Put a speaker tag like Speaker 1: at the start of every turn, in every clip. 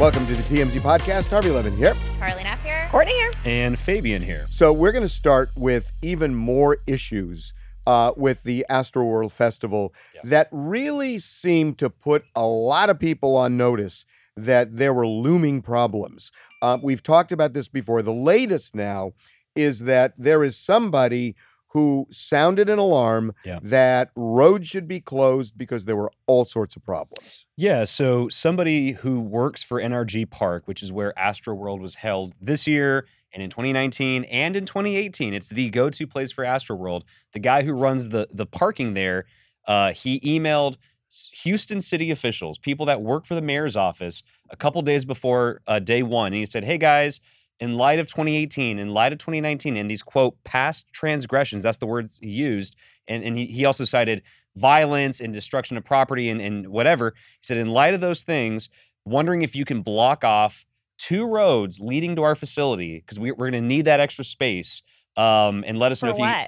Speaker 1: Welcome to the TMZ podcast. Harvey Levin here.
Speaker 2: Carly Neff here.
Speaker 3: Courtney here.
Speaker 4: and Fabian here.
Speaker 1: So we're going to start with even more issues uh, with the Astroworld Festival that really seemed to put a lot of people on notice that there were looming problems. Uh, we've talked about this before. The latest now is that there is somebody who sounded an alarm
Speaker 4: Yeah.
Speaker 1: that roads should be closed because there were all sorts of problems.
Speaker 4: Yeah, so somebody who works for NRG Park, which is where Astroworld was held this year and in 2019 and in 2018, it's the go-to place for Astroworld. The guy who runs the the parking there, uh, he emailed Houston city officials, people that work for the mayor's office, a couple days before uh, day one, and he said, "Hey guys." In light of 2018, in light of 2019, and these quote past transgressions, that's the words he used. And, and he, he also cited violence and destruction of property and, and whatever. He said, in light of those things, wondering if you can block off two roads leading to our facility because we, we're going to need that extra space. Um, and let us
Speaker 2: For
Speaker 4: know if
Speaker 2: what?
Speaker 4: you.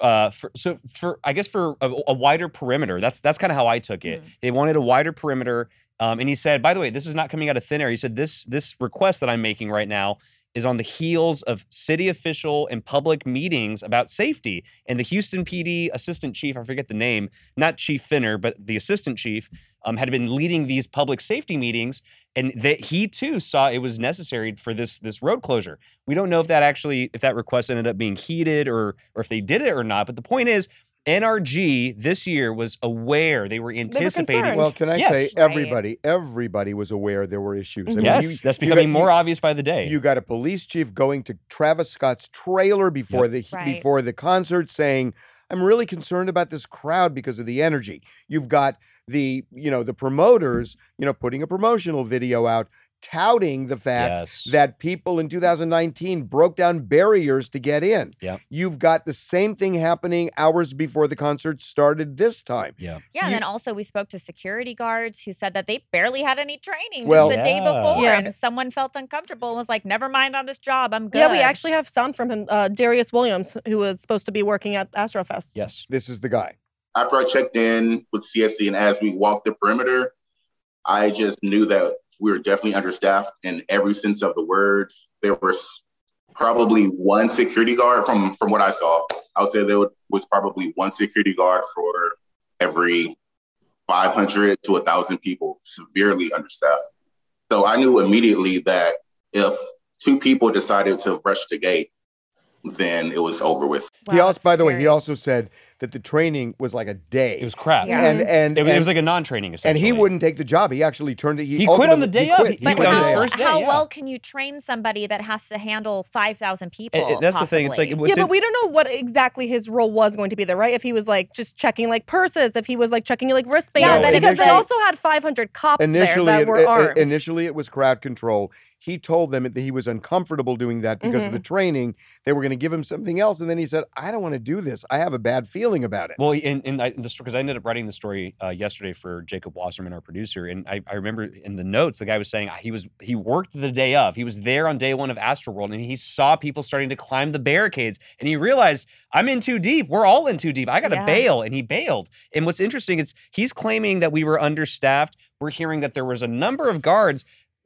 Speaker 4: Uh, for, so for I guess for a, a wider perimeter. That's that's kind of how I took it.
Speaker 2: Mm.
Speaker 4: They wanted a wider perimeter. Um, and he said, by the way, this is not coming out of thin air. He said this this request that I'm making right now is on the heels of city official and public meetings about safety. And the Houston PD assistant chief, I forget the name, not Chief Finner, but the assistant chief, um, had been leading these public safety meetings, and that he too saw it was necessary for this this road closure. We don't know if that actually if that request ended up being heeded or or if they did it or not. But the point is. NRG this year was aware they were anticipating.
Speaker 3: concerned.
Speaker 1: Well, can I
Speaker 4: Yes.
Speaker 1: say everybody, everybody was aware there were issues. I mean,
Speaker 4: yes,
Speaker 1: you-
Speaker 4: that's becoming
Speaker 1: got-
Speaker 4: more
Speaker 1: you-
Speaker 4: obvious by the day.
Speaker 1: You got a police chief going to Travis Scott's trailer before the
Speaker 2: Right.
Speaker 1: before the concert saying, "I'm really concerned about this crowd because of the energy." You've got the, you know, the promoters, you know, putting a promotional video out touting the fact
Speaker 4: yes.
Speaker 1: that people in 2019 broke down barriers to get in.
Speaker 4: Yep.
Speaker 1: You've got the same thing happening hours before the concert started this time.
Speaker 4: yeah.
Speaker 2: Yeah, and
Speaker 1: You-
Speaker 2: then also we spoke to security guards who said that they barely had any training
Speaker 1: Well-
Speaker 2: just the day before,
Speaker 3: Yeah.
Speaker 2: and someone felt uncomfortable and was like, "Never mind on this job, I'm good."
Speaker 3: Yeah, we actually have sound from him, uh, Darius Williams, who was supposed to be working at Astrofest.
Speaker 4: Yes.
Speaker 1: This is the guy.
Speaker 5: after I checked in with CSC and as we walked the perimeter, I just knew that we were definitely understaffed in every sense of the word. There was probably one security guard from from what I saw. I would say there was probably one security guard for every 500 to 1,000 people, severely understaffed. So I knew immediately that if two people decided to rush the gate, then it was over with.
Speaker 1: he also,
Speaker 2: that's
Speaker 1: by the way, he also said that the training was like a day.
Speaker 4: It was crap.
Speaker 2: Yeah.
Speaker 1: and and
Speaker 4: It, was- it was like a non-training
Speaker 1: and he wouldn't take the job. He actually turned it. He,
Speaker 4: He quit on the day
Speaker 1: he
Speaker 4: of.
Speaker 1: quit.
Speaker 4: He-
Speaker 1: He
Speaker 2: But
Speaker 1: quit on
Speaker 4: on
Speaker 1: the
Speaker 4: his
Speaker 1: day
Speaker 2: how,
Speaker 4: first day,
Speaker 2: how
Speaker 4: yeah.
Speaker 2: well can you train somebody that has to handle five thousand people?
Speaker 4: It- it- that's the thing. It's like
Speaker 2: possibly?
Speaker 4: what's
Speaker 3: yeah,
Speaker 4: in-
Speaker 3: but we don't know what exactly his role was going to be there, right? If he was like just checking like purses, if he was like checking like wristbands,
Speaker 2: Yeah, then
Speaker 3: because they also had 500 cops
Speaker 1: Initially,
Speaker 3: there that
Speaker 1: it,
Speaker 3: were
Speaker 1: it-
Speaker 3: armed.
Speaker 1: initially it was crowd control. He told them that he was uncomfortable doing that because of
Speaker 3: Mhm.
Speaker 1: the training. They were going to give him something else, and then he said, "I don't want to do this. I have a bad feeling about it."
Speaker 4: Well, in, in I- the because I ended up writing the story uh, yesterday for Jacob Wasserman, our producer, and I, I remember in the notes the guy was saying he was he worked the day of. He was there on day one of Astroworld, and he saw people starting to climb the barricades, and he realized I'm in too deep. We're all in too deep. I got to
Speaker 2: Yeah.
Speaker 4: bail, and he bailed. And what's interesting is he's claiming that we were understaffed. We're hearing that there was a number of guards.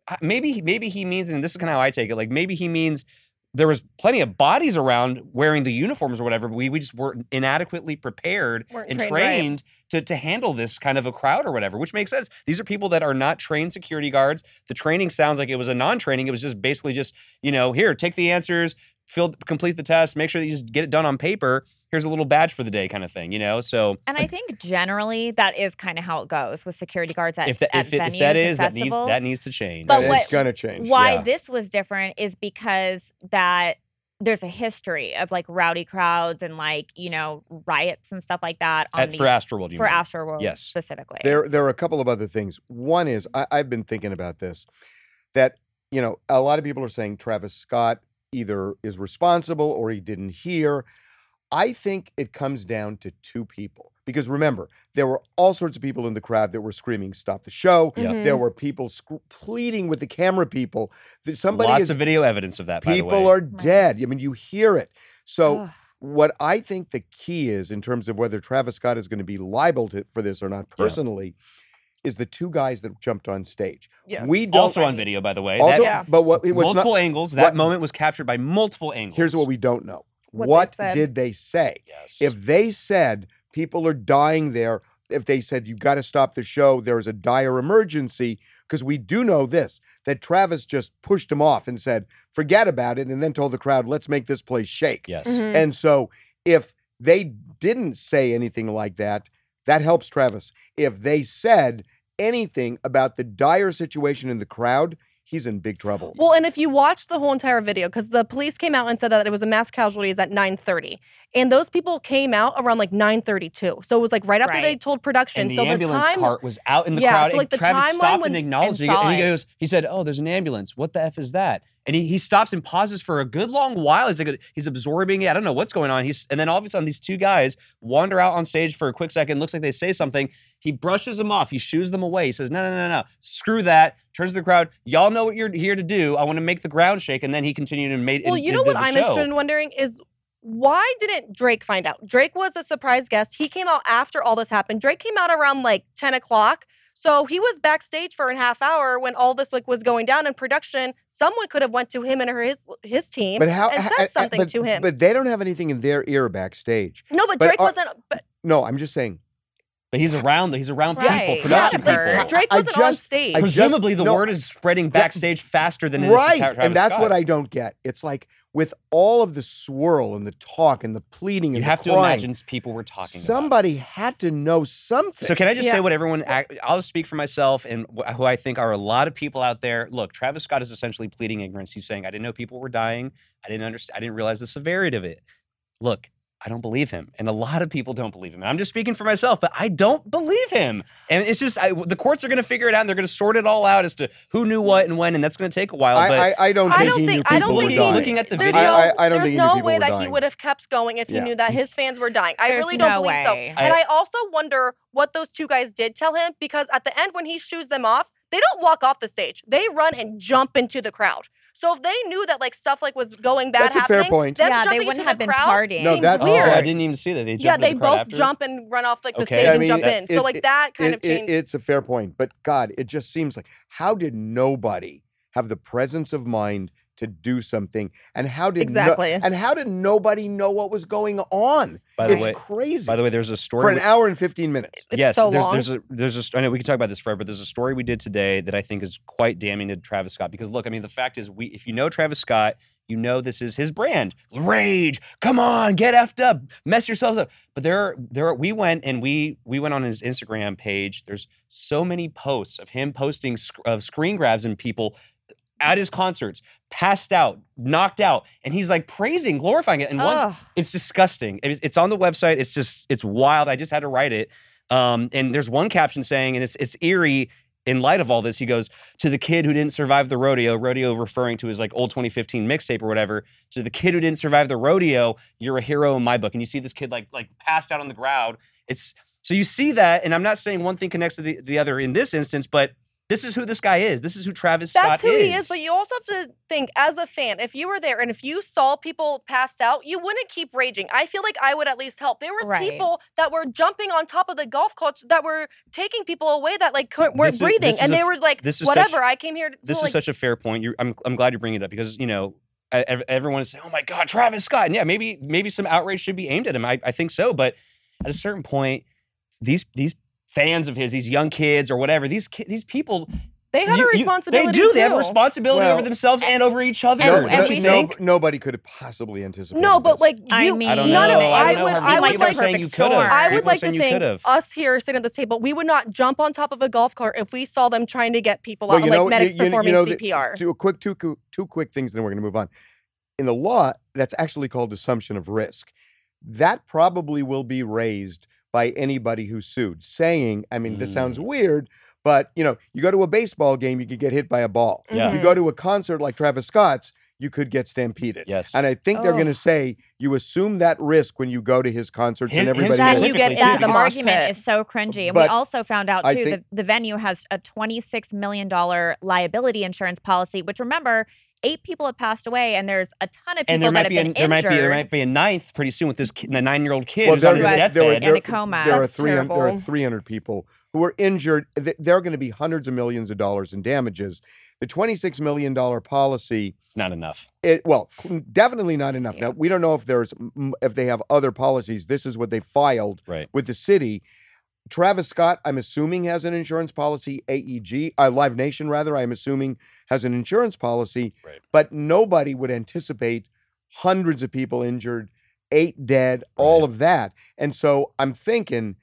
Speaker 4: Uh, Maybe maybe he means, and this is kind of how I take it. Like maybe he means there was plenty of bodies around wearing the uniforms or whatever, but we, we just weren't inadequately prepared
Speaker 3: Weren't
Speaker 4: and
Speaker 3: trained
Speaker 4: trained,
Speaker 3: right.
Speaker 4: to, to handle this kind of a crowd or whatever, which makes sense. These are people that are not trained security guards. The training sounds like it was a non-training. It was just basically just, you know, here, take the answers, fill complete the test, make sure that you just get it done on paper. Here's a little badge for the day kind of thing, you know? So
Speaker 2: And I think generally that is kind of how it goes with security guards at,
Speaker 4: if that
Speaker 2: at
Speaker 4: if, it,
Speaker 2: venues
Speaker 4: if that
Speaker 2: and
Speaker 4: is that needs that needs to change.
Speaker 2: But
Speaker 1: That
Speaker 2: what-
Speaker 1: is going to change.
Speaker 2: Why
Speaker 4: Yeah.
Speaker 2: this was different is because that there's a history of like rowdy crowds and like you know riots and stuff like that on
Speaker 4: At,
Speaker 2: these,
Speaker 4: for Astroworld, you
Speaker 2: for
Speaker 4: mean.
Speaker 2: Astroworld
Speaker 4: Yes.
Speaker 2: specifically.
Speaker 1: There, there are a couple of other things. One is I, I've been thinking about this, that you know a lot of people are saying Travis Scott either is responsible or he didn't hear. I think it comes down to two people. Because remember, there were all sorts of people in the crowd that were screaming, "Stop the show!"
Speaker 3: Mhm.
Speaker 1: There were people sc- pleading with the camera people that somebody
Speaker 4: Lots
Speaker 1: is
Speaker 4: of video evidence of that. by the
Speaker 1: people
Speaker 4: way.
Speaker 1: are dead. I mean, you hear it. So
Speaker 2: Ugh.
Speaker 1: what I think the key is in terms of whether Travis Scott is going to be liable to, for this or not
Speaker 4: Yeah.
Speaker 1: personally is the two guys that jumped on stage.
Speaker 3: Yes.
Speaker 1: We don't
Speaker 4: also on video, by the way.
Speaker 1: also,
Speaker 4: That-
Speaker 3: Yeah.
Speaker 1: but what it was
Speaker 4: multiple
Speaker 1: not,
Speaker 4: angles. That
Speaker 1: what-
Speaker 4: moment was captured by multiple angles.
Speaker 1: here's what we don't know.
Speaker 3: What
Speaker 1: What,
Speaker 3: said.
Speaker 1: did they say?
Speaker 4: Yes.
Speaker 1: If they said people are dying there, if they said you've got to stop the show, there is a dire emergency, because we do know this that Travis just pushed him off and said, forget about it, and then told the crowd, let's make this place shake.
Speaker 4: yes.
Speaker 3: Mhm.
Speaker 1: And so if they didn't say anything like that, that helps Travis. If they said anything about the dire situation in the crowd, he's in big trouble.
Speaker 3: Well, and if you watch the whole entire video, because the police came out and said that it was a mass casualties at 9:30, and those people came out around like 9:32, so it was like right after they told production.
Speaker 4: And the
Speaker 3: so
Speaker 4: ambulance
Speaker 3: the time,
Speaker 4: cart was out in the
Speaker 3: Yeah,
Speaker 4: crowd.
Speaker 3: so,
Speaker 4: and
Speaker 3: like, the
Speaker 4: Travis stopped
Speaker 3: when-
Speaker 4: and
Speaker 3: and
Speaker 4: acknowledged it. And he goes, he said, "Oh, there's an ambulance. What the f is that?" And he, he stops and pauses for a good long while. He's like, he's absorbing it. I don't know what's going on. He's and then all of a sudden these two guys wander out on stage for a quick second. Looks like they say something. He brushes them off. He shoos them away. He says, "No, no, no, no. Screw that." Turns to the crowd. Y'all know what you're here to do. I want to make the ground shake. And then he continued and made.
Speaker 3: well,
Speaker 4: and-
Speaker 3: you know what I'm
Speaker 4: show.
Speaker 3: interested in wondering is why didn't Drake find out? Drake was a surprise guest. He came out after all this happened. Drake came out around like 10 o'clock. So he was backstage for a half hour when all this like was going down in production. Someone could have went to him and her his his team
Speaker 1: But how?
Speaker 3: and said something
Speaker 1: but,
Speaker 3: to him.
Speaker 1: But they don't have anything in their ear backstage.
Speaker 3: no, but
Speaker 1: but
Speaker 3: Drake
Speaker 1: are-
Speaker 3: wasn't. But
Speaker 1: No, I'm just saying.
Speaker 4: But he's around. He's around
Speaker 2: Right.
Speaker 4: people, production
Speaker 2: but
Speaker 4: people.
Speaker 3: Drake wasn't on stage.
Speaker 1: I just-
Speaker 4: Presumably, the
Speaker 1: no.
Speaker 4: word is spreading backstage faster than it is
Speaker 1: right,
Speaker 4: Tra- Travis
Speaker 1: and that's
Speaker 4: Scott.
Speaker 1: what I don't get. It's like with all of the swirl and the talk and the pleading and
Speaker 4: You
Speaker 1: and
Speaker 4: have
Speaker 1: the
Speaker 4: to
Speaker 1: crying,
Speaker 4: imagine people were talking. about.
Speaker 1: somebody had to know something.
Speaker 4: So can I just
Speaker 3: Yeah.
Speaker 4: say what everyone? I'll just speak for myself and who I think are a lot of people out there. Look, Travis Scott is essentially pleading ignorance. He's saying, "I didn't know people were dying. I didn't understand. I didn't realize the severity of it." Look, I don't believe him, and a lot of people don't believe him. And I'm just speaking for myself, but I don't believe him. And it's just I, the courts are going to figure it out. and They're going to sort it all out as to who knew what and when, and that's going to take a while. but
Speaker 1: I, I, I don't
Speaker 3: I
Speaker 1: think
Speaker 3: don't
Speaker 1: he knew
Speaker 3: think.
Speaker 1: people
Speaker 3: I don't
Speaker 1: were
Speaker 3: think
Speaker 4: he- looking at the
Speaker 3: there's
Speaker 4: video-
Speaker 3: No,
Speaker 1: I- I- I don't
Speaker 3: there's
Speaker 1: think
Speaker 3: no way
Speaker 1: were
Speaker 3: that he would have kept going if he
Speaker 1: Yeah.
Speaker 3: knew that his fans were dying. I
Speaker 2: There's
Speaker 3: really don't
Speaker 2: no
Speaker 3: believe so. And I also wonder what those two guys did tell him because at the end when he shoos them off, they don't walk off the stage. They run and jump into the crowd. So if they knew that like stuff like was going bad
Speaker 1: That's a fair point.
Speaker 3: them
Speaker 2: Yeah, they
Speaker 3: jumping
Speaker 2: wouldn't
Speaker 3: into
Speaker 2: have
Speaker 3: the
Speaker 2: been
Speaker 3: crowd
Speaker 2: partying.
Speaker 1: No,
Speaker 3: seems
Speaker 1: that's
Speaker 4: oh,
Speaker 3: weird.
Speaker 4: I didn't even see that. They
Speaker 3: yeah, they
Speaker 4: the crowd
Speaker 3: both
Speaker 4: after?
Speaker 3: jump and run off like the
Speaker 4: Okay.
Speaker 3: stage
Speaker 4: I
Speaker 3: and
Speaker 4: mean,
Speaker 3: jump
Speaker 1: it-
Speaker 3: in. So like that kind of
Speaker 1: It- it-
Speaker 3: changed.
Speaker 1: it's a fair point, but God, it just seems like how did nobody have the presence of mind to do something, and how did no-
Speaker 3: Exactly.
Speaker 1: and how did nobody know what was going on?
Speaker 4: By the
Speaker 1: it's
Speaker 4: way,
Speaker 1: crazy.
Speaker 4: by the way, there's a story
Speaker 1: for an
Speaker 4: with-
Speaker 1: hour and fifteen minutes.
Speaker 3: It's
Speaker 4: yes,
Speaker 3: so
Speaker 4: there's,
Speaker 3: long.
Speaker 4: there's a there's a st- I know we can talk about this forever, but there's a story we did today that I think is quite damning to Travis Scott because look, I mean, the fact is, we if you know Travis Scott, you know this is his brand. Rage, come on, get effed up, mess yourselves up. But there, are, there, are, we went and we we went on his Instagram page. There's so many posts of him posting sc- of screen grabs and people at his concerts, passed out, knocked out, and he's like praising, glorifying it. And one, it's disgusting. It's, it's on the website. It's just it's wild. I just had to write it. Um, and there's one caption saying, and it's it's eerie in light of all this. He goes to the kid who didn't survive the rodeo. Rodeo referring to his like old 2015 mixtape or whatever. To the kid who didn't survive the rodeo, you're a hero in my book. And you see this kid like like passed out on the ground. It's so you see that, and I'm not saying one thing connects to the, the other in this instance, but this is who this guy is. This is who Travis
Speaker 3: That's
Speaker 4: Scott
Speaker 3: who
Speaker 4: is.
Speaker 3: That's who he is. But you also have to think, as a fan, if you were there and if you saw people passed out, you wouldn't keep raging. I feel like I would at least help. There was
Speaker 2: Right.
Speaker 3: people that were jumping on top of the golf carts that were taking people away that like couldn't, weren't
Speaker 4: This
Speaker 3: breathing,
Speaker 4: this is
Speaker 3: and
Speaker 4: a
Speaker 3: they were like,
Speaker 4: this is
Speaker 3: "Whatever,
Speaker 4: such-
Speaker 3: I came here." To,
Speaker 4: this
Speaker 3: like,
Speaker 4: is such a fair point. You're, I'm, I'm glad you bring it up because you know everyone is saying, "Oh my God, Travis Scott!" And yeah, maybe maybe some outrage should be aimed at him. I, I think so, but at a certain point, these these fans of his, these young kids or whatever, these ki- these people,
Speaker 3: they have
Speaker 4: you-
Speaker 3: a
Speaker 4: you-
Speaker 3: responsibility.
Speaker 4: they do. They have a responsibility
Speaker 1: Well,
Speaker 4: over themselves and over each other.
Speaker 2: and-
Speaker 1: No,
Speaker 2: and
Speaker 1: no,
Speaker 2: we
Speaker 1: no-
Speaker 2: think-
Speaker 1: nobody could have possibly anticipated.
Speaker 3: No, but
Speaker 1: this.
Speaker 3: like you,
Speaker 2: I mean,
Speaker 4: I don't
Speaker 3: none
Speaker 4: know.
Speaker 3: of it.
Speaker 4: I
Speaker 3: I would,
Speaker 4: Harvey.
Speaker 3: I
Speaker 4: People
Speaker 3: would like,
Speaker 4: saying you
Speaker 2: perfect
Speaker 4: could have.
Speaker 3: I would like to
Speaker 4: saying
Speaker 3: think us here sitting at this table, we would not jump on top of a golf cart if we saw them trying to get people
Speaker 1: Well,
Speaker 3: out,
Speaker 1: you
Speaker 3: like
Speaker 1: know-
Speaker 3: medics
Speaker 1: you- you- you
Speaker 3: performing
Speaker 1: know, the-
Speaker 3: CPR.
Speaker 1: two quick two two two quick things, then we're going to move on. In the law, that's actually called assumption of risk. That probably will be raised by anybody who sued, saying, I mean, this sounds mm. weird, but you know, you go to a baseball game, you could get hit by a ball.
Speaker 4: Yeah.
Speaker 1: You go mm-hmm. to a concert like Travis Scott's, you could get stampeded.
Speaker 4: Yes.
Speaker 1: And I think they're
Speaker 3: Oh.
Speaker 1: going to say you assume that risk when you go to his concerts
Speaker 4: His-
Speaker 1: and
Speaker 4: his
Speaker 1: everybody
Speaker 2: that you get
Speaker 4: specifically,
Speaker 2: that
Speaker 4: too, because-
Speaker 2: argument is so cringy. And
Speaker 1: But
Speaker 2: we also found out too
Speaker 1: think-
Speaker 2: that the venue has a $26 million liability insurance policy, which remember, eight people have passed away and there's a ton of people
Speaker 4: and there
Speaker 2: that
Speaker 4: might
Speaker 2: have
Speaker 4: be a,
Speaker 2: been
Speaker 4: there might
Speaker 2: injured.
Speaker 4: be there might be a ninth pretty soon with this kid, the nine year old kid
Speaker 1: Well,
Speaker 4: who's on
Speaker 1: there-
Speaker 4: his
Speaker 2: there-
Speaker 1: there
Speaker 2: in a coma.
Speaker 1: There are
Speaker 3: That's
Speaker 1: 300. There are 300 people who are injured. There are going to be hundreds of millions of dollars in damages. The 26 million dollar policy,
Speaker 4: it's not enough.
Speaker 1: it well, definitely not enough. Now we don't know if there's if they have other policies. This is what they filed
Speaker 4: Right.
Speaker 1: with the city. Travis Scott, I'm assuming has an insurance policy. AEG, uh, Live Nation rather, I'm assuming has an insurance policy.
Speaker 4: Right.
Speaker 1: But nobody would anticipate hundreds of people injured, eight dead, all of that. And so I'm thinking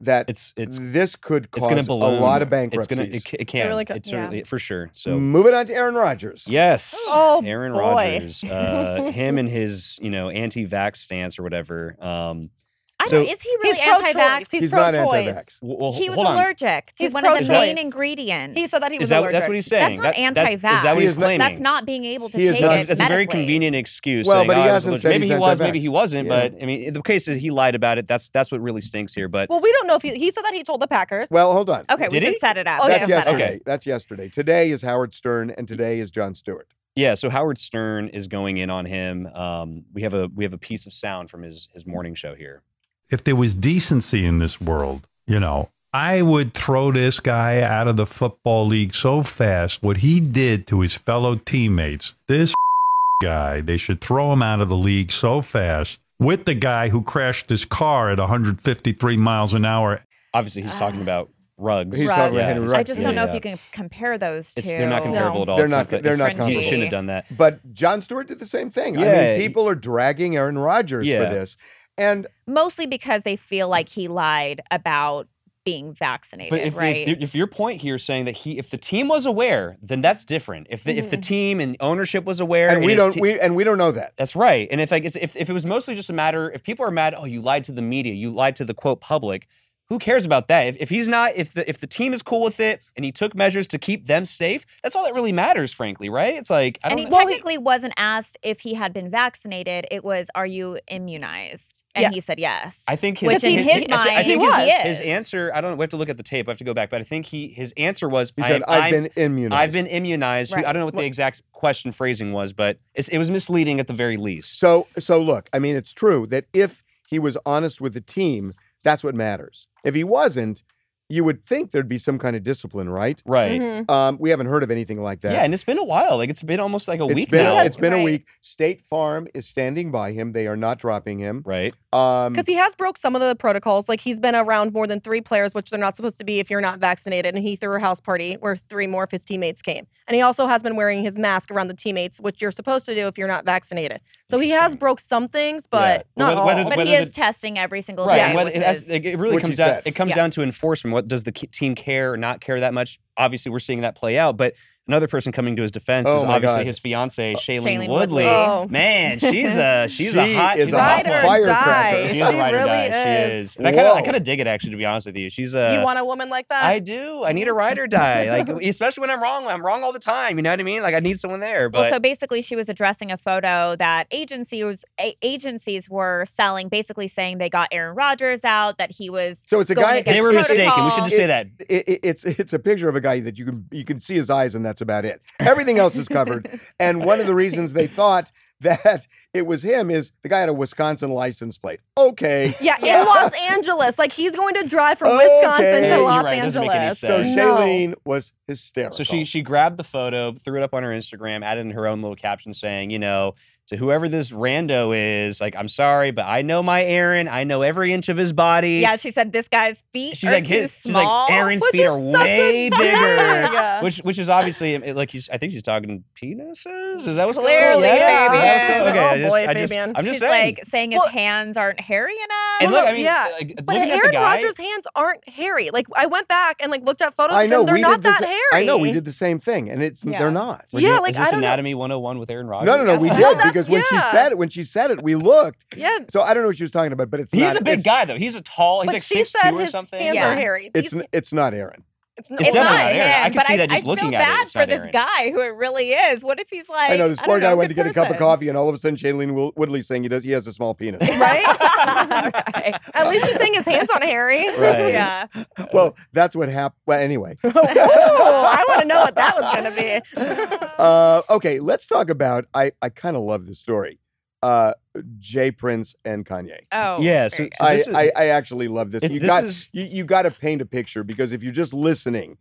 Speaker 1: that
Speaker 4: It's it's
Speaker 1: this could
Speaker 4: it's going
Speaker 1: cause
Speaker 4: to
Speaker 1: a lot of bankruptcies.
Speaker 4: It's gonna it, ca- it can.
Speaker 3: really could.
Speaker 4: It's
Speaker 2: Yeah.
Speaker 4: certainly for sure. So
Speaker 1: Moving on to Aaron Rodgers.
Speaker 4: yes,
Speaker 3: Oh,
Speaker 4: Aaron
Speaker 3: boy.
Speaker 4: Rodgers, uh, him and his you know anti-vax stance or whatever. Um,
Speaker 2: I
Speaker 4: So-
Speaker 2: don't, is he really
Speaker 3: He's
Speaker 2: anti-vax?
Speaker 3: He's,
Speaker 1: He's not
Speaker 3: pro-choice.
Speaker 1: anti-vax.
Speaker 4: well,
Speaker 2: he was allergic to
Speaker 3: He's
Speaker 2: one of the main ingredients.
Speaker 3: He said that he was
Speaker 4: that
Speaker 3: allergic.
Speaker 4: that's what he's saying?
Speaker 2: That's not
Speaker 4: That-
Speaker 2: anti-vax.
Speaker 4: Is that what he's claiming?
Speaker 2: That's not being able to
Speaker 1: He is
Speaker 2: take
Speaker 1: not.
Speaker 2: it
Speaker 4: It's, it's a very convenient excuse.
Speaker 1: Well,
Speaker 4: saying,
Speaker 1: but he
Speaker 4: "Oh,
Speaker 1: hasn't said
Speaker 4: maybe
Speaker 1: he's
Speaker 4: he was, maybe
Speaker 1: anti-vax.
Speaker 4: he wasn't.
Speaker 1: Yeah.
Speaker 4: But I mean, the case is he lied about it. That's that's what really stinks here. But
Speaker 3: Well, we don't know if he, he said that he told the Packers.
Speaker 1: Well, hold on.
Speaker 2: Okay, we should set it up.
Speaker 3: Oh,
Speaker 1: That's
Speaker 3: yeah.
Speaker 2: Set it up.
Speaker 1: yesterday. That's yesterday. Today is Howard Stern, and today is Jon Stewart.
Speaker 4: Yeah, so Howard Stern is going in on him. Um, we have a we have a piece of sound from his his morning show here.
Speaker 6: If there was decency in this world, you know, I would throw this guy out of the football league so fast. What he did to his fellow teammates, this guy, they should throw him out of the league so fast with the guy who crashed his car at 153 miles an hour.
Speaker 4: Obviously, he's talking ah. about Ruggs.
Speaker 1: He's
Speaker 2: Ruggs.
Speaker 1: talking about
Speaker 4: Yeah.
Speaker 1: Henry
Speaker 2: I just don't know
Speaker 4: yeah.
Speaker 2: if you can compare those two.
Speaker 4: It's, they're not comparable at all.
Speaker 1: They're not-
Speaker 4: the-
Speaker 1: they're
Speaker 4: it's-
Speaker 1: not
Speaker 4: He
Speaker 1: comparable.
Speaker 4: shouldn't have done that.
Speaker 1: But Jon Stewart did the same thing. I mean, people are dragging Aaron Rodgers
Speaker 4: Yeah.
Speaker 1: for this. And
Speaker 2: Mostly because they feel like he lied about being vaccinated,
Speaker 4: But if,
Speaker 2: right?
Speaker 4: if, if your point here is saying that he, if the team was aware, then that's different. If the, if the mm-hmm. team and ownership was aware,
Speaker 1: and we
Speaker 4: his
Speaker 1: don't
Speaker 4: te-
Speaker 1: we and we don't know that.
Speaker 4: That's right. And if like it's, if if it was mostly just a matter, if people are mad, oh, you lied to the media, you lied to the quote public. Who cares about that? If, if he's not, if the if the team is cool with it and he took measures to keep them safe, that's all that really matters, frankly, right? It's like I
Speaker 2: and
Speaker 4: don't.
Speaker 2: he
Speaker 4: know.
Speaker 2: technically wasn't asked if he had been vaccinated. It was, "Are you immunized?" And he said yes.
Speaker 4: I think his,
Speaker 2: Which in
Speaker 4: his,
Speaker 2: his
Speaker 4: I thi- I
Speaker 2: mind,
Speaker 4: think
Speaker 3: he
Speaker 4: his,
Speaker 2: was.
Speaker 4: his answer. I don't. know. We have to look at the tape. I have to go back, but I think he his answer was.
Speaker 1: He
Speaker 4: I,
Speaker 1: said, I've
Speaker 4: I'm-
Speaker 1: been immunized."
Speaker 4: I've been immunized. Who- I don't know what the exact question phrasing was, but it's, it was misleading at the very least.
Speaker 1: So so look, I mean, it's true that if he was honest with the team, that's what matters. If he wasn't, you would think there'd be some kind of discipline, right?
Speaker 4: Right.
Speaker 3: Mhm.
Speaker 1: Um, we haven't heard of anything like that.
Speaker 4: Yeah, and it's been a while. Like it's been almost like a
Speaker 1: it's
Speaker 4: week
Speaker 1: been
Speaker 4: now.
Speaker 1: it's been a week. State Farm is standing by him. They are not dropping him.
Speaker 4: right.
Speaker 1: Um,
Speaker 3: Because he has broke some of the protocols. Like he's been around more than three players, which they're not supposed to be if you're not vaccinated. And he threw a house party where three more of his teammates came. And he also has been wearing his mask around the teammates, which you're supposed to do if you're not vaccinated. So he has broke some things, but
Speaker 4: Well,
Speaker 3: not
Speaker 4: whether-
Speaker 3: all.
Speaker 4: whether-
Speaker 2: but
Speaker 4: whether
Speaker 2: he
Speaker 4: the-
Speaker 2: is testing every single
Speaker 4: Right.
Speaker 2: day.
Speaker 4: and whether it, has, it it really
Speaker 1: What
Speaker 4: comes down.
Speaker 1: said.
Speaker 4: It comes
Speaker 2: Yeah.
Speaker 4: down to enforcement. What does the team care or not care that much? Obviously, we're seeing that play out. But another person coming to his defense
Speaker 1: Oh
Speaker 4: is obviously
Speaker 1: God.
Speaker 4: his fiance uh, Shailene,
Speaker 2: Shailene
Speaker 4: Woodley.
Speaker 2: Woodley.
Speaker 3: Oh.
Speaker 4: Man, she's a she's
Speaker 1: She
Speaker 4: a hot.
Speaker 1: is
Speaker 4: she's
Speaker 1: a
Speaker 4: a hot
Speaker 3: Ride or
Speaker 1: firecracker.
Speaker 3: die.
Speaker 4: She is a ride or
Speaker 3: really
Speaker 4: die. She
Speaker 3: is.
Speaker 4: is. And I kind of I kind of dig it actually. To be honest with you, she's a.
Speaker 3: you want a woman like that?
Speaker 4: I do. I need a ride or die. Like especially when I'm wrong. I'm wrong all the time. You know what I mean? Like I need someone there. But
Speaker 2: well, so basically, she was addressing a photo that agencies a- agencies were selling, basically saying they got Aaron Rodgers out, that he was.
Speaker 1: so it's a
Speaker 2: going
Speaker 1: guy.
Speaker 4: they were mistaken. We should just say that.
Speaker 1: it- it- it's it's a picture of a guy that you can you can see his eyes and that's about it. Everything else is covered. and one of the reasons they thought that it was him is the guy had a Wisconsin license plate. Okay.
Speaker 3: yeah,
Speaker 2: Yeah.
Speaker 3: in Los Angeles. Like he's going to drive from
Speaker 1: Okay.
Speaker 3: Wisconsin to Los
Speaker 4: right, it doesn't make any
Speaker 3: Angeles.
Speaker 1: So
Speaker 4: sense.
Speaker 3: No.
Speaker 1: Was hysterical.
Speaker 4: So she she grabbed the photo, threw it up on her Instagram, added in her own little caption saying, you know, to whoever this rando is, like, I'm sorry, but I know my Aaron. I know every inch of his body.
Speaker 2: Yeah, she said this guy's feet
Speaker 4: She's
Speaker 2: are
Speaker 4: like
Speaker 2: too
Speaker 4: his, she's like Aaron's
Speaker 3: Which
Speaker 4: feet are way bigger,
Speaker 3: drag.
Speaker 4: which which is obviously um, like he's I think she's talking penises. Is that what's
Speaker 2: Clearly,
Speaker 4: going on? Yes, is that what's
Speaker 2: Fabian.
Speaker 4: going- Okay, I
Speaker 3: Oh,
Speaker 4: just,
Speaker 3: boy,
Speaker 4: I just,
Speaker 3: Fabian.
Speaker 4: I'm just
Speaker 2: She's
Speaker 4: saying.
Speaker 2: like saying his
Speaker 3: Well-
Speaker 2: hands aren't hairy enough.
Speaker 4: and look, I mean,
Speaker 3: yeah.
Speaker 4: like,
Speaker 3: But Aaron
Speaker 4: the
Speaker 3: Rodgers' hands aren't hairy. Like I went back and like looked at photos
Speaker 1: I
Speaker 3: of
Speaker 1: know
Speaker 3: him. They're not that
Speaker 1: sa-
Speaker 3: hairy.
Speaker 1: I know we did the same thing, and it's
Speaker 2: Yeah.
Speaker 1: they're not.
Speaker 3: Yeah, like,
Speaker 4: is
Speaker 3: I
Speaker 4: this
Speaker 3: don't.
Speaker 4: Anatomy 101 with Aaron Rodgers?
Speaker 1: No, no, no. We did
Speaker 3: that's-
Speaker 1: because when she said it, when she said it, we looked.
Speaker 3: Yeah,
Speaker 1: So I don't know what she was talking about, but it's
Speaker 4: He's
Speaker 1: not.
Speaker 4: a big guy though. He's a tall. He's
Speaker 3: but
Speaker 4: like six two or
Speaker 3: his
Speaker 4: something.
Speaker 3: hands
Speaker 2: Yeah.
Speaker 3: are hairy.
Speaker 1: It's
Speaker 3: These-
Speaker 1: n- it's not Aaron.
Speaker 3: It's,
Speaker 4: It's
Speaker 2: It's
Speaker 4: definitely
Speaker 2: not
Speaker 4: not Aaron. I can
Speaker 2: but
Speaker 4: see
Speaker 2: I,
Speaker 4: that just
Speaker 2: I
Speaker 4: looking
Speaker 2: feel
Speaker 4: at it,
Speaker 2: I
Speaker 4: feel
Speaker 2: bad
Speaker 4: for
Speaker 2: this
Speaker 4: Aaron.
Speaker 2: guy who it really is. What if he's like?
Speaker 1: I know this poor guy
Speaker 2: know,
Speaker 1: went to
Speaker 2: good
Speaker 1: get a cup of coffee, and all of a sudden, Shailene Wil- Woodley saying he does he has a small penis.
Speaker 3: right?
Speaker 2: Right.
Speaker 3: At least she's saying his hands on Harry.
Speaker 4: Right.
Speaker 2: Yeah.
Speaker 1: well, that's what happened. Well, anyway.
Speaker 3: Ooh, I want to know what that was going to be.
Speaker 1: Uh, okay, let's talk about. I I kind of love this story. Uh, J. Prince and Kanye.
Speaker 2: Oh.
Speaker 4: Yeah, so- so
Speaker 2: good.
Speaker 1: I,
Speaker 4: is-
Speaker 1: I I actually love this. You
Speaker 4: this
Speaker 1: got
Speaker 4: is-
Speaker 1: you, you got to paint a picture because if you're just listening,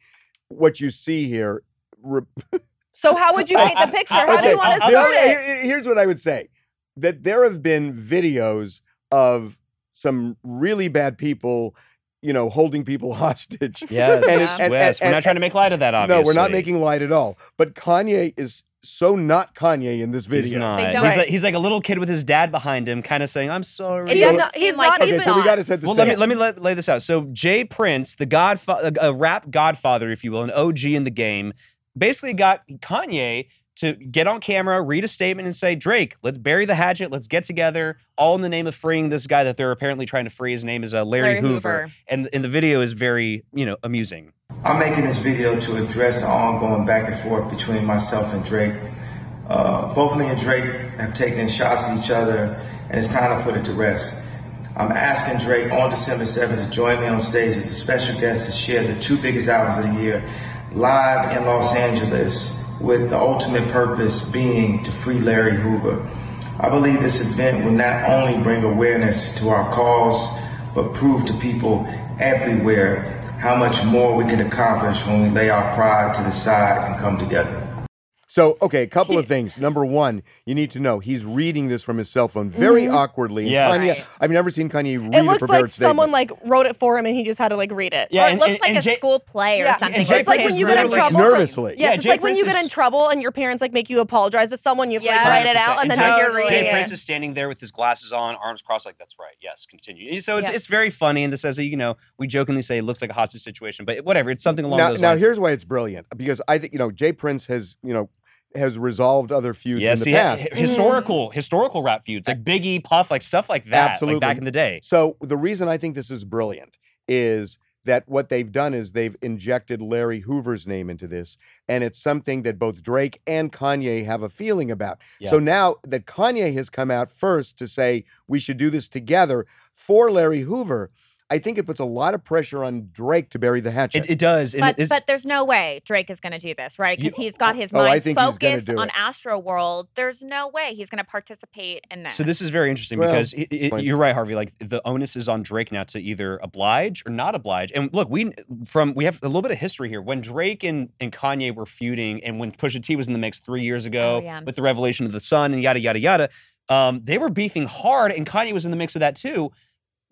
Speaker 1: what you see here. Re-
Speaker 3: So how would you paint the picture? How do you want to
Speaker 1: the
Speaker 3: start
Speaker 1: only-
Speaker 3: it?
Speaker 1: here's what I would say: that there have been videos of some really bad people, you know, holding people hostage.
Speaker 4: Yes,
Speaker 1: And
Speaker 2: it-
Speaker 1: and-
Speaker 4: yes.
Speaker 1: and-
Speaker 4: We're not trying to make light of that. Obviously,
Speaker 1: No, we're not making light at all. But Kanye is so not Kanye in this
Speaker 4: He's
Speaker 1: video.
Speaker 4: not.
Speaker 2: They
Speaker 4: He's,
Speaker 2: don't-
Speaker 4: like, he's like a little kid with his dad behind him, kind of saying, "I'm sorry."
Speaker 2: It
Speaker 3: He's
Speaker 2: doesn't
Speaker 3: he's
Speaker 2: like
Speaker 3: not
Speaker 2: his
Speaker 1: Okay,
Speaker 3: even-
Speaker 1: so we got to set the
Speaker 4: Well, let me let me let, lay this out. So J. Prince, the godfather, a rap godfather, if you will, an OG in the game, basically got Kanye to get on camera, read a statement, and say, "Drake, let's bury the hatchet. Let's get together, all in the name of freeing this guy that they're apparently trying to free. His name is uh, Larry,
Speaker 2: Larry
Speaker 4: Hoover.
Speaker 2: Hoover.
Speaker 4: and and the video is very you know amusing.
Speaker 7: I'm making this video to address the ongoing back and forth between myself and Drake. Uh, both me and Drake have taken shots at each other, and it's time to put it to rest. I'm asking Drake on December 7th to join me on stage as a special guest to share the two biggest albums of the year live in Los Angeles, with the ultimate purpose being to free Larry Hoover. I believe this event will not only bring awareness to our cause, but prove to people everywhere how much more we can accomplish when we lay our pride to the side and come together.
Speaker 1: So, okay, a couple of things. Number one, you need to know he's reading this from his cell phone very mm-hmm. awkwardly. And
Speaker 4: Yes.
Speaker 1: Kanye, I've never seen Kanye read
Speaker 3: It
Speaker 1: a
Speaker 3: looks
Speaker 1: prepared
Speaker 3: like
Speaker 1: statement.
Speaker 3: someone like wrote it for him and he just had to like read it.
Speaker 4: Yeah,
Speaker 2: or
Speaker 4: and-
Speaker 2: it looks
Speaker 4: and-
Speaker 2: like
Speaker 4: and
Speaker 2: a school play or
Speaker 3: Yeah,
Speaker 2: something.
Speaker 4: and
Speaker 3: It's like
Speaker 4: Prince
Speaker 3: when
Speaker 4: is
Speaker 3: you get in trouble.
Speaker 1: nervously.
Speaker 3: Yes,
Speaker 4: Yeah,
Speaker 3: it's
Speaker 4: Jay
Speaker 3: like when you get in trouble and your parents like make you apologize to someone. You have to like
Speaker 2: Yeah.
Speaker 3: write it out and then
Speaker 4: Jay,
Speaker 3: you're
Speaker 2: Totally.
Speaker 3: reading
Speaker 4: Jay. Prince is standing there with his glasses on, arms crossed, like that's right. Yes, continue. So it's
Speaker 2: Yeah.
Speaker 4: it's very funny, and this as you know we jokingly say it looks like a hostage situation, but whatever. It's something along
Speaker 1: now,
Speaker 4: those lines.
Speaker 1: now here's why it's brilliant because I think you know J. Prince has you know has resolved other feuds
Speaker 4: yes,
Speaker 1: in the
Speaker 4: he had
Speaker 1: past.
Speaker 4: hi- historical mm. historical rap feuds like Biggie, Puff, like stuff like that,
Speaker 1: Absolutely.
Speaker 4: like back in the day.
Speaker 1: So the reason I think this is brilliant is that what they've done is they've injected Larry Hoover's name into this, and it's something that both Drake and Kanye have a feeling about.
Speaker 4: Yeah.
Speaker 1: So now that Kanye has come out first to say we should do this together for Larry Hoover, I think it puts a lot of pressure on Drake to bury the hatchet.
Speaker 4: It, it does, and
Speaker 2: But,
Speaker 4: it's,
Speaker 2: but there's no way Drake is going to do this, right? Because he's got his
Speaker 1: Oh, I
Speaker 2: mind
Speaker 1: think
Speaker 2: focused on. Astro World. There's no way he's going to participate in this.
Speaker 4: So this is very interesting
Speaker 1: Well,
Speaker 4: because i- i- you're right, Harvey. Like the onus is on Drake now to either oblige or not oblige. And look, we from we have a little bit of history here. When Drake and, and Kanye were feuding, and when Pusha T was in the mix three years ago
Speaker 2: Oh, yeah.
Speaker 4: with the revelation of the son and yada yada yada, um, they were beefing hard, and Kanye was in the mix of that too.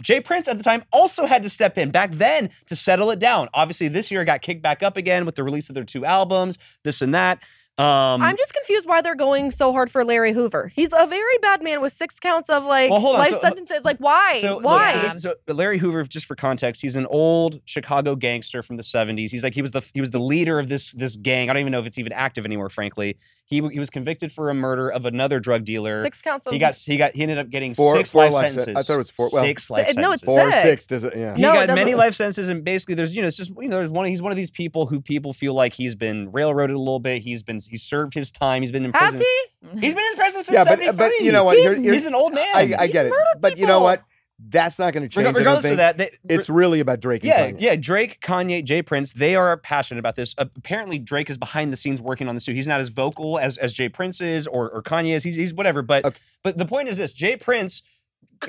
Speaker 4: J. Prince at the time also had to step in back then to settle it down. Obviously, this year got kicked back up again with the release of their two albums, this and that. Um,
Speaker 3: I'm just confused why they're going so hard for Larry Hoover. He's a very bad man with six counts of like
Speaker 4: Well,
Speaker 3: life
Speaker 4: So, uh,
Speaker 3: sentences. Like why?
Speaker 4: So, look,
Speaker 3: why?
Speaker 4: so, this- so Larry Hoover, just for context, he's an old Chicago gangster from the '70s. He's like he was the he was the leader of this this gang. I don't even know if it's even active anymore. Frankly, he he was convicted for a murder of another drug dealer.
Speaker 3: Six counts of
Speaker 4: He got he got he ended up getting
Speaker 1: Four-
Speaker 4: six
Speaker 1: four
Speaker 4: life
Speaker 1: life sen-
Speaker 4: sentences.
Speaker 1: I thought it was four- well,
Speaker 4: six
Speaker 3: Si-
Speaker 4: life
Speaker 3: no, it's.
Speaker 1: Four
Speaker 3: Six.
Speaker 1: six, does it? Yeah.
Speaker 4: He
Speaker 3: No, it
Speaker 4: many life sentences, and basically, there's you know, it's just you know, there's one. He's one of these people who people feel like he's been railroaded a little bit. He's been he's served his time. He's been in
Speaker 3: Has
Speaker 4: prison.
Speaker 3: he?
Speaker 4: He's been in prison since
Speaker 1: Yeah, but-
Speaker 4: 73.
Speaker 1: but you know what?
Speaker 4: He's,
Speaker 1: Here- here-
Speaker 4: he's an old man.
Speaker 1: I, I get it,
Speaker 3: murdered
Speaker 1: but you know what? That's not going to change.
Speaker 4: Reg-
Speaker 1: I
Speaker 4: regardless of that, they,
Speaker 1: it's really about Drake. And
Speaker 4: yeah,
Speaker 1: Kanye.
Speaker 4: yeah. Drake, Kanye, J. Prince, they are passionate about this. Uh, apparently, Drake is behind the scenes working on this too. He's not as vocal as as J. Prince is or or Kanye is. He's, he's whatever. But
Speaker 1: Okay.
Speaker 4: but the point is this: J. Prince.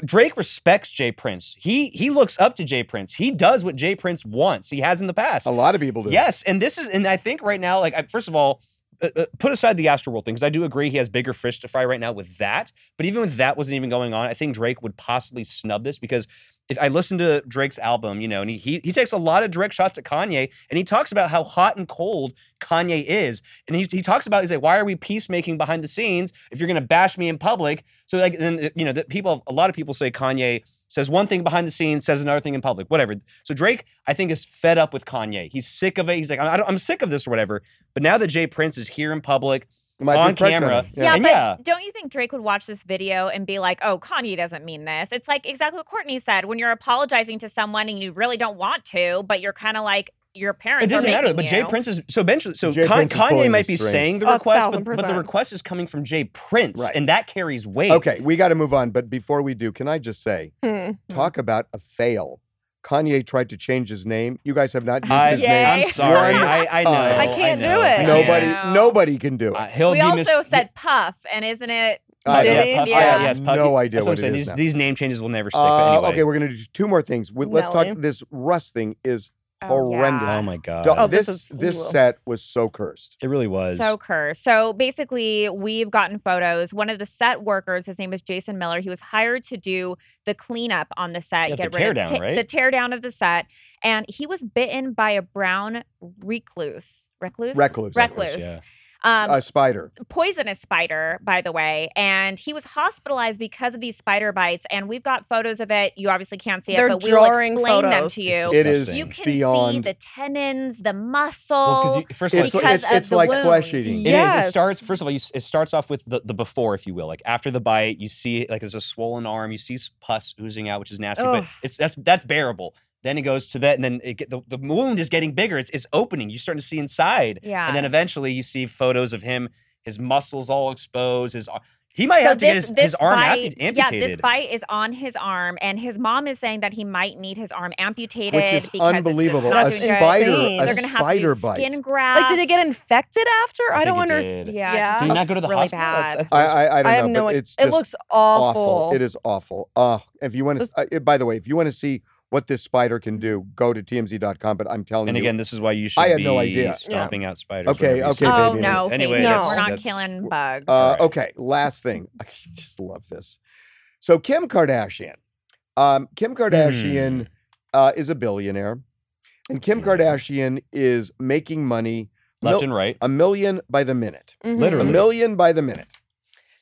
Speaker 4: Drake respects J. Prince. He he looks up to J. Prince. He does what J. Prince wants. He has in the past.
Speaker 1: A lot of people do.
Speaker 4: Yes, and this is, and I think right now, like, I, first of all, put aside the Astroworld thing because I do agree he has bigger fish to fry right now with that. But even with that wasn't even going on, I think Drake would possibly snub this because if I listen to Drake's album, you know, and he, he he takes a lot of direct shots at Kanye, and he talks about how hot and cold Kanye is, and he he talks about he's like, why are we peacemaking behind the scenes if you're gonna bash me in public? So like then uh, you know that people, a lot of people say Kanye says one thing behind the scenes, says another thing in public, whatever. So Drake, I think, is fed up with Kanye. He's sick of it. He's like, I don't, I'm sick of this or whatever. But now that J. Prince is here in public,
Speaker 1: It might
Speaker 4: on camera,
Speaker 1: him.
Speaker 2: Yeah, but
Speaker 4: yeah.
Speaker 2: don't you think Drake would watch this video and be like, "Oh, Kanye doesn't mean this"? It's like exactly what Courtney said. When you're apologizing to someone and you really don't want to, but you're kind of like your parents.
Speaker 4: It doesn't
Speaker 2: are
Speaker 4: matter.
Speaker 2: making
Speaker 4: But Jay
Speaker 2: you.
Speaker 4: Prince is so eventually. So
Speaker 1: Jay
Speaker 4: Con-
Speaker 1: Prince
Speaker 4: Kanye might be
Speaker 1: strings.
Speaker 4: saying the request, but, but the request is coming from J. Prince,
Speaker 1: Right.
Speaker 4: and that carries weight.
Speaker 1: Okay, we got to move on. But before we do, can I just say,
Speaker 3: Hmm.
Speaker 1: talk about a fail. Kanye tried to change his name. You guys have not used
Speaker 4: I,
Speaker 1: his
Speaker 2: Ye.
Speaker 1: name.
Speaker 4: I'm sorry.
Speaker 1: One
Speaker 4: I, I know.
Speaker 1: time.
Speaker 3: I can't
Speaker 4: know,
Speaker 3: do it.
Speaker 1: Nobody,
Speaker 2: Yeah.
Speaker 1: nobody can do it.
Speaker 4: Uh, he'll
Speaker 2: we
Speaker 4: be
Speaker 2: also
Speaker 4: mis-
Speaker 2: said Puff, and isn't it?
Speaker 1: I
Speaker 3: Did
Speaker 1: know.
Speaker 4: Puff,
Speaker 2: Yeah.
Speaker 4: yeah, yes, Puff.
Speaker 1: No idea
Speaker 4: That's
Speaker 1: what
Speaker 4: I'm
Speaker 1: it is
Speaker 4: These,
Speaker 1: now.
Speaker 4: these name changes will never stick.
Speaker 1: Uh,
Speaker 4: anyway.
Speaker 1: Okay, we're gonna do two more things. We- Let's talk. This Rust thing is
Speaker 2: Oh, yeah.
Speaker 1: horrendous.
Speaker 4: Oh my god.
Speaker 3: Oh,
Speaker 1: this
Speaker 3: this is-
Speaker 1: this
Speaker 3: ooh.
Speaker 1: set was so cursed.
Speaker 4: it really was.
Speaker 2: So cursed. So basically, we've gotten photos. One of the set workers, his name was Jason Miller. He was hired to do the cleanup on the set,
Speaker 4: Yeah, the
Speaker 2: get rid of
Speaker 4: teardown, right?
Speaker 2: the teardown of the set, and he was bitten by a brown recluse, recluse,
Speaker 1: Recluse.
Speaker 2: recluse.
Speaker 4: Yeah.
Speaker 2: Um,
Speaker 1: A spider.
Speaker 2: poisonous spider, by the way, and he was hospitalized because of these spider bites. And we've got photos of it. You obviously can't see it,
Speaker 3: They're
Speaker 2: but we will
Speaker 3: jarring
Speaker 2: explain them to you.
Speaker 4: It's
Speaker 1: It is
Speaker 4: disgusting.
Speaker 2: You can
Speaker 1: beyond.
Speaker 2: see the tendons, the muscle.
Speaker 4: Well, you, first of all,
Speaker 1: It's,
Speaker 2: because
Speaker 1: it's,
Speaker 2: of
Speaker 1: it's
Speaker 2: the
Speaker 1: like
Speaker 2: wound.
Speaker 1: flesh eating.
Speaker 4: It is.
Speaker 3: Yes.
Speaker 4: It starts first of all. You, it starts off with the, the before, if you will. Like after the bite, you see like there's a swollen arm. You see s- pus oozing out, which is nasty,
Speaker 3: Ugh.
Speaker 4: but it's that's that's bearable. Then it goes to that, and then it get, the, the wound is getting bigger. It's it's opening. You're starting to see inside.
Speaker 2: Yeah.
Speaker 4: And then eventually you see photos of him, his muscles all exposed. His ar- he might
Speaker 2: So
Speaker 4: have to get
Speaker 2: this-
Speaker 4: his,
Speaker 2: this
Speaker 4: his arm
Speaker 2: bite,
Speaker 4: amputated.
Speaker 2: Yeah, this bite is on his arm, and his mom is saying that he might need his arm amputated
Speaker 1: Which is
Speaker 2: because
Speaker 1: unbelievable.
Speaker 2: It's
Speaker 1: A
Speaker 2: just not
Speaker 1: spider,
Speaker 3: insane.
Speaker 1: a
Speaker 2: They're gonna have to
Speaker 1: spider bite.
Speaker 2: skin grafts.
Speaker 3: Like, did it get infected after?
Speaker 4: I
Speaker 3: I, don't understand.
Speaker 2: Yeah, it
Speaker 3: Yeah.
Speaker 2: just
Speaker 4: Did he not go to the
Speaker 2: really
Speaker 4: hospital? That's-
Speaker 2: bad.
Speaker 4: that's-
Speaker 1: I, I, I don't
Speaker 3: I
Speaker 1: know,
Speaker 3: no
Speaker 1: but it's
Speaker 3: It
Speaker 1: just
Speaker 3: looks awful.
Speaker 1: It is awful. Uh, if you want to, uh, by the way, if you want to see what this spider can do, go to tmz.com. But I'm telling
Speaker 4: and
Speaker 1: you, and
Speaker 4: again, this is why you should
Speaker 1: I had
Speaker 4: be
Speaker 1: no idea.
Speaker 4: stomping out spiders.
Speaker 1: Okay, okay,
Speaker 2: oh
Speaker 4: them.
Speaker 1: Fabian.
Speaker 2: no,
Speaker 4: Anyway,
Speaker 2: Fabian,
Speaker 3: that's-
Speaker 2: we're not
Speaker 4: that's-
Speaker 2: killing bugs.
Speaker 1: Uh,
Speaker 4: Alright.
Speaker 1: okay, last thing. I just love this. So Kim Kardashian, um, Kim Kardashian uh, is a billionaire, and Kim Kardashian is making money
Speaker 4: left
Speaker 1: mil-
Speaker 4: and right.
Speaker 1: a million by the minute,
Speaker 3: Mhm.
Speaker 1: a million by the minute.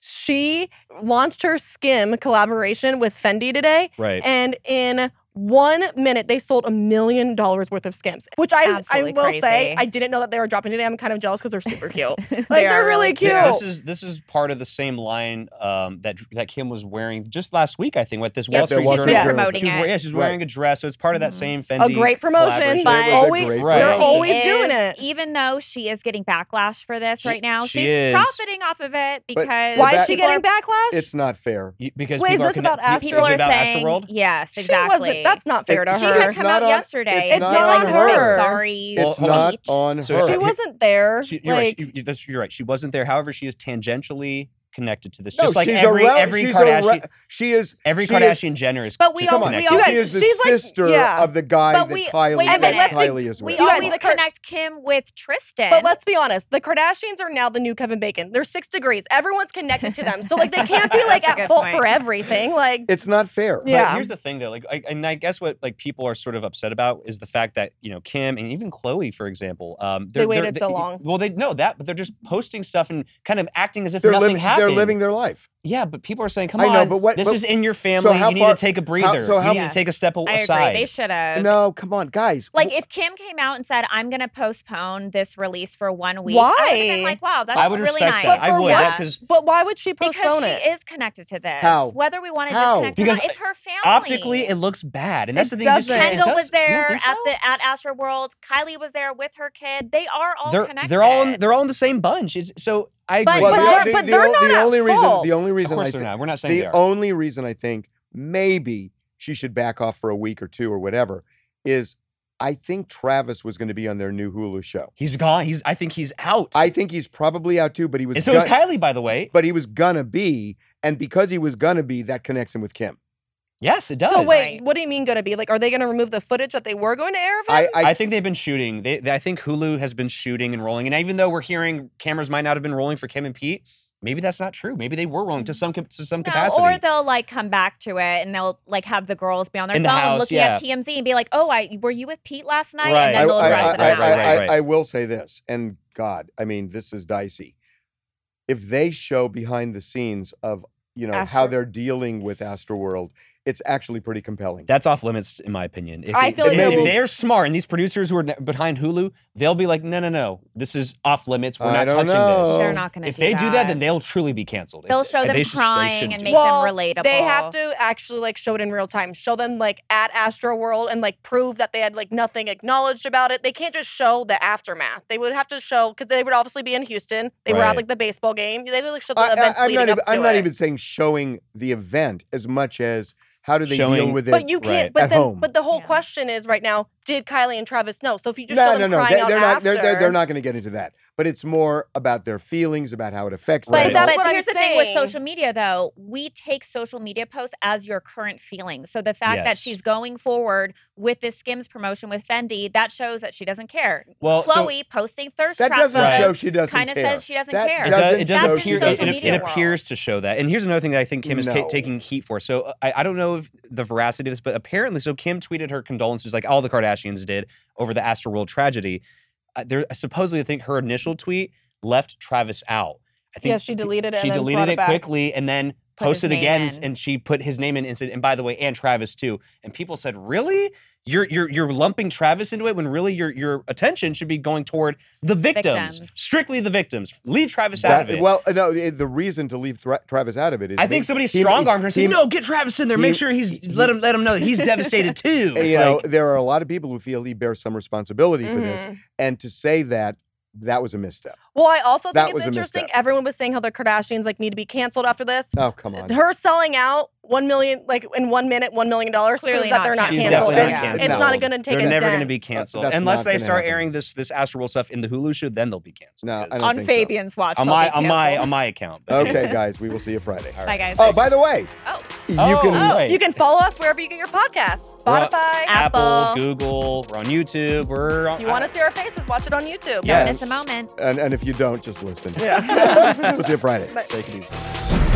Speaker 3: She launched her Skim collaboration with Fendi today,
Speaker 4: Right.
Speaker 3: and in one minute they sold a million dollars worth of Skims, which I I
Speaker 2: Absolutely
Speaker 3: will say. I didn't know that they were dropping today. I'm kind of jealous because they're super cute. like
Speaker 2: They
Speaker 3: they're really
Speaker 2: really
Speaker 3: cute.
Speaker 4: Th- This is this is part of the same line um, that that Kim was wearing just last week, I think, with this
Speaker 2: Yeah,
Speaker 4: Wall Street Journal.
Speaker 3: Yeah.
Speaker 1: Journal.
Speaker 2: promoting
Speaker 4: She was, yeah, she's wearing a dress, so it's part of that
Speaker 2: Mhm.
Speaker 4: same Fendi.
Speaker 3: a great promotion,
Speaker 4: collaboration.
Speaker 3: but
Speaker 1: It was
Speaker 3: always
Speaker 1: great
Speaker 4: Right.
Speaker 3: they're always
Speaker 2: She
Speaker 3: doing it.
Speaker 2: Even though she is getting backlash for this
Speaker 4: She-
Speaker 2: right now,
Speaker 4: she
Speaker 2: she's
Speaker 4: is.
Speaker 2: profiting off of it
Speaker 1: But
Speaker 2: because
Speaker 3: Why is she getting
Speaker 2: are-
Speaker 3: backlash?
Speaker 1: It's not fair.
Speaker 4: You- because
Speaker 3: Wait, is
Speaker 4: people are
Speaker 3: this
Speaker 4: connect-
Speaker 3: about
Speaker 4: pe-
Speaker 3: Astro-
Speaker 4: is
Speaker 2: People are
Speaker 4: about
Speaker 2: saying yes, exactly.
Speaker 3: Wasn't. That's not fair to
Speaker 1: It-
Speaker 2: She
Speaker 3: her.
Speaker 2: had
Speaker 1: It's
Speaker 2: come out
Speaker 1: on-
Speaker 2: yesterday
Speaker 1: it's
Speaker 2: and
Speaker 1: not
Speaker 2: did
Speaker 1: on
Speaker 2: a
Speaker 1: her.
Speaker 2: sorry
Speaker 1: It's
Speaker 4: hold
Speaker 1: not on
Speaker 4: So-
Speaker 1: her.
Speaker 3: she wasn't there.
Speaker 4: She, you're
Speaker 3: like,
Speaker 4: right. You, you- that's, you're right. She wasn't there. However, she is tangentially connected to this.
Speaker 1: No,
Speaker 4: Just like
Speaker 1: she's
Speaker 4: every
Speaker 1: a rel-
Speaker 4: every
Speaker 1: she's
Speaker 4: Kardashian,
Speaker 1: a re- she is
Speaker 4: every
Speaker 1: she is-
Speaker 4: Kardashian Jenner is.
Speaker 2: But we
Speaker 4: to-
Speaker 2: all-
Speaker 3: we all- You
Speaker 1: she
Speaker 3: guys,
Speaker 1: is the
Speaker 3: she's like-
Speaker 1: sister
Speaker 3: yeah.
Speaker 1: of the guy
Speaker 2: But
Speaker 1: that
Speaker 2: we-
Speaker 1: Kylie,
Speaker 2: wait
Speaker 1: that
Speaker 3: minute. let's
Speaker 1: Kylie is
Speaker 2: We
Speaker 1: with.
Speaker 3: You guys,
Speaker 2: always connect Kim with Tristan.
Speaker 3: But let's be honest, the Kardashians are now the new Kevin Bacon. They're six degrees. Everyone's connected to them. So like they can't be like at fault
Speaker 2: point.
Speaker 3: for everything. Like
Speaker 1: It's not fair.
Speaker 4: But
Speaker 3: Yeah.
Speaker 4: here's the thing, though. Like, I, and I guess what like people are sort of upset about is the fact that you know Kim and even Khloé, for example, um, they're,
Speaker 3: They waited
Speaker 4: they're,
Speaker 3: so long.
Speaker 4: Well, they know that, but they're just posting stuff and kind of acting as if
Speaker 1: They're
Speaker 4: nothing
Speaker 1: living.
Speaker 4: happened.
Speaker 1: They're living their life.
Speaker 4: Yeah, but people are saying, "Come
Speaker 1: I know,
Speaker 4: on,
Speaker 1: but what-
Speaker 4: this
Speaker 1: but-
Speaker 4: is in your family.
Speaker 1: how
Speaker 4: you need
Speaker 1: far-
Speaker 4: to take a breather.
Speaker 1: so how-
Speaker 4: you need to take a step
Speaker 2: I
Speaker 4: aside."
Speaker 2: agree. They should have.
Speaker 1: No, come on, guys.
Speaker 2: Like if Kim came out and said, "I'm going to postpone this release for one week," I
Speaker 3: Why?
Speaker 2: would have been like, "Wow, that's
Speaker 4: I would
Speaker 2: really
Speaker 4: respect
Speaker 2: nice."
Speaker 4: that. I
Speaker 3: But for
Speaker 4: would,
Speaker 3: what?
Speaker 4: because
Speaker 3: but why would she postpone it?
Speaker 2: because she is connected to this.
Speaker 1: How?
Speaker 2: Whether we want to disconnect
Speaker 4: Because
Speaker 2: or not, it's her family.
Speaker 4: optically it looks bad, and that's
Speaker 3: It
Speaker 4: the thing.
Speaker 3: doesn't.
Speaker 2: Kendall
Speaker 4: does-
Speaker 2: was there
Speaker 4: think
Speaker 2: at
Speaker 4: so?
Speaker 2: the at Astro World. Kylie was there with her kid. They are all
Speaker 4: they're
Speaker 2: connected.
Speaker 4: they're all in, they're all in the same bunch. It's, so I
Speaker 2: But-
Speaker 4: agree.
Speaker 1: well,
Speaker 3: but
Speaker 1: the,
Speaker 3: they're-
Speaker 1: the,
Speaker 3: but they're
Speaker 1: o-
Speaker 3: not
Speaker 1: the
Speaker 3: at
Speaker 1: only reason.
Speaker 3: fault.
Speaker 1: The only
Speaker 4: of course
Speaker 1: I
Speaker 4: they're
Speaker 1: think.
Speaker 4: not. We're not saying
Speaker 1: The
Speaker 4: they are.
Speaker 1: only reason I think maybe she should back off for a week or two or whatever is I think Travis was going to be on their new Hulu show.
Speaker 4: He's gone. He's. I think he's out.
Speaker 1: I think he's probably out too, but he was.
Speaker 4: and so is
Speaker 1: gon-
Speaker 4: Kylie, by the way.
Speaker 1: but he was gonna be, and because he was gonna be, that connects him with Kim.
Speaker 4: Yes, it does.
Speaker 3: So wait,
Speaker 2: Right.
Speaker 3: what do you mean going to be? Like, are they going to remove the footage that they were going to air of him?
Speaker 1: I, I,
Speaker 4: I think they've been shooting. They, they, I think Hulu has been shooting and rolling. And even though we're hearing cameras might not have been rolling for Kim and Pete, maybe that's not true. Maybe they were rolling to some to some
Speaker 2: No,
Speaker 4: capacity.
Speaker 2: or they'll like come back to it and they'll like have the girls be on their
Speaker 4: In the
Speaker 2: phone
Speaker 4: house,
Speaker 2: looking at TMZ and be like, "Oh, I were you with Pete last night?"
Speaker 4: Right.
Speaker 2: And
Speaker 1: I,
Speaker 2: then they'll
Speaker 1: I,
Speaker 2: address
Speaker 1: I,
Speaker 2: it
Speaker 1: I,
Speaker 2: about
Speaker 4: right, right,
Speaker 1: I-
Speaker 4: right.
Speaker 1: I will say this, and God, I mean, this is dicey. If they show behind the scenes of you know how they're dealing with Astroworld, it's actually pretty compelling.
Speaker 4: That's off limits, in my opinion. If,
Speaker 3: I feel
Speaker 4: if,
Speaker 1: like
Speaker 4: if
Speaker 1: they'll-
Speaker 4: they're smart and these producers who are behind Hulu, they'll be like, no, no, no, this is off limits. We're
Speaker 1: I
Speaker 4: not touching
Speaker 1: know.
Speaker 4: this.
Speaker 2: They're not going to
Speaker 4: If
Speaker 2: do
Speaker 4: they
Speaker 2: that.
Speaker 4: do that, then they'll truly be canceled.
Speaker 2: They'll
Speaker 4: If-
Speaker 2: show them
Speaker 4: they
Speaker 2: crying
Speaker 4: shouldn't
Speaker 2: and make
Speaker 4: that.
Speaker 2: them
Speaker 3: Well,
Speaker 2: relatable.
Speaker 3: They have to actually like show it in real time. Show them like at Astro World and like prove that they had like nothing acknowledged about it. They can't just show the aftermath. They would have to show because they would obviously be in Houston. They were at like the baseball game. They would like show the
Speaker 1: I,
Speaker 3: events
Speaker 1: am
Speaker 3: leading
Speaker 1: not
Speaker 3: up
Speaker 1: even.
Speaker 3: to
Speaker 1: I'm not even saying showing the event as much as how do they deal with it.
Speaker 3: But you can't.
Speaker 4: Right.
Speaker 3: But
Speaker 1: At
Speaker 3: then,
Speaker 1: home.
Speaker 3: but the whole
Speaker 2: Yeah.
Speaker 3: question is right now: Did Kylie and Travis know? So if you just
Speaker 1: no,
Speaker 3: show
Speaker 1: no,
Speaker 3: them
Speaker 1: no.
Speaker 3: crying
Speaker 1: They,
Speaker 3: out
Speaker 1: they're not.
Speaker 3: after,
Speaker 1: They're, they're, they're not going to get into that. But it's more about their feelings, about how it affects
Speaker 4: Right.
Speaker 1: them.
Speaker 3: But that's
Speaker 2: but
Speaker 3: what I'm
Speaker 2: here's the thing with social media, though. We take social media posts as your current feelings. So the fact that she's going forward with this Skims promotion with Fendi, that shows that she doesn't care.
Speaker 4: Well, so-
Speaker 2: Khloé posting thirst
Speaker 1: that
Speaker 2: trap
Speaker 1: doesn't
Speaker 4: Right.
Speaker 1: show she doesn't
Speaker 2: kind of says she doesn't
Speaker 1: That
Speaker 2: care.
Speaker 4: It,
Speaker 1: doesn't
Speaker 4: does, it does
Speaker 1: show
Speaker 2: That's
Speaker 1: she
Speaker 2: in
Speaker 4: appear. It, it, it appears to show that. And here's another thing that I think Kim is ta- taking heat for. So I, I don't know if the veracity of this, but apparently, so Kim tweeted her condolences, like all the Kardashians did, over the Astroworld tragedy. Uh, there supposedly, I think her initial tweet left Travis out. I think
Speaker 3: Yeah, she deleted it
Speaker 4: She deleted
Speaker 3: it
Speaker 4: it
Speaker 3: back.
Speaker 4: quickly and then posted again,
Speaker 2: in.
Speaker 4: and she put his name in and said, and by the way, and Travis too. And people said, really? You're you're you're lumping Travis into it when really your your attention should be going toward the victims,
Speaker 2: Victims.
Speaker 4: strictly the victims. Leave Travis out of it.
Speaker 1: well, no. it- The reason to leave Thra- Travis out of it is
Speaker 4: I think
Speaker 1: he-
Speaker 4: somebody strong armed her and
Speaker 1: he-
Speaker 4: said, "No, get Travis in there. Make
Speaker 1: he-
Speaker 4: sure he's
Speaker 1: he-
Speaker 4: let him let him know that he's devastated too."
Speaker 1: you
Speaker 4: It's
Speaker 1: know, there are a lot of people who feel he bears some responsibility for this,
Speaker 3: Mhm.
Speaker 1: and to say that that was a misstep.
Speaker 3: Well, I also think
Speaker 1: was
Speaker 3: it's interesting.
Speaker 1: misstep.
Speaker 3: Everyone was saying how the Kardashians like need to be canceled after this.
Speaker 1: Oh, come on.
Speaker 3: Her selling out one million, like in one minute, one million dollars
Speaker 2: Clearly
Speaker 3: proves that they're not
Speaker 4: She's
Speaker 3: canceled.
Speaker 4: definitely
Speaker 3: And
Speaker 4: not
Speaker 3: It's
Speaker 4: canceled.
Speaker 3: not going to take
Speaker 4: they're
Speaker 3: a
Speaker 4: never going to be canceled
Speaker 1: that's
Speaker 4: unless they start
Speaker 1: happen.
Speaker 4: airing this this Astroworld stuff in the Hulu show. Then they'll be canceled.
Speaker 1: No, I don't
Speaker 2: on
Speaker 1: think so.
Speaker 2: Fabian's watch.
Speaker 4: on my on my on my account.
Speaker 1: Okay, guys, we will see you Friday.
Speaker 4: All
Speaker 2: Bye, guys.
Speaker 1: Oh, by the way,
Speaker 2: Oh.
Speaker 1: you
Speaker 4: Oh,
Speaker 1: can.
Speaker 4: oh.
Speaker 3: You can follow us wherever you get your podcasts. Spotify.
Speaker 4: Apple,
Speaker 2: Apple.
Speaker 4: Google. We're on YouTube. We're on.
Speaker 3: If you want to see our faces, watch it on YouTube.
Speaker 4: Yeah.
Speaker 2: Miss a moment.
Speaker 1: And, and if you don't, just listen.
Speaker 3: Yeah.
Speaker 1: we'll see you Friday.
Speaker 3: Bye.
Speaker 1: Take it easy.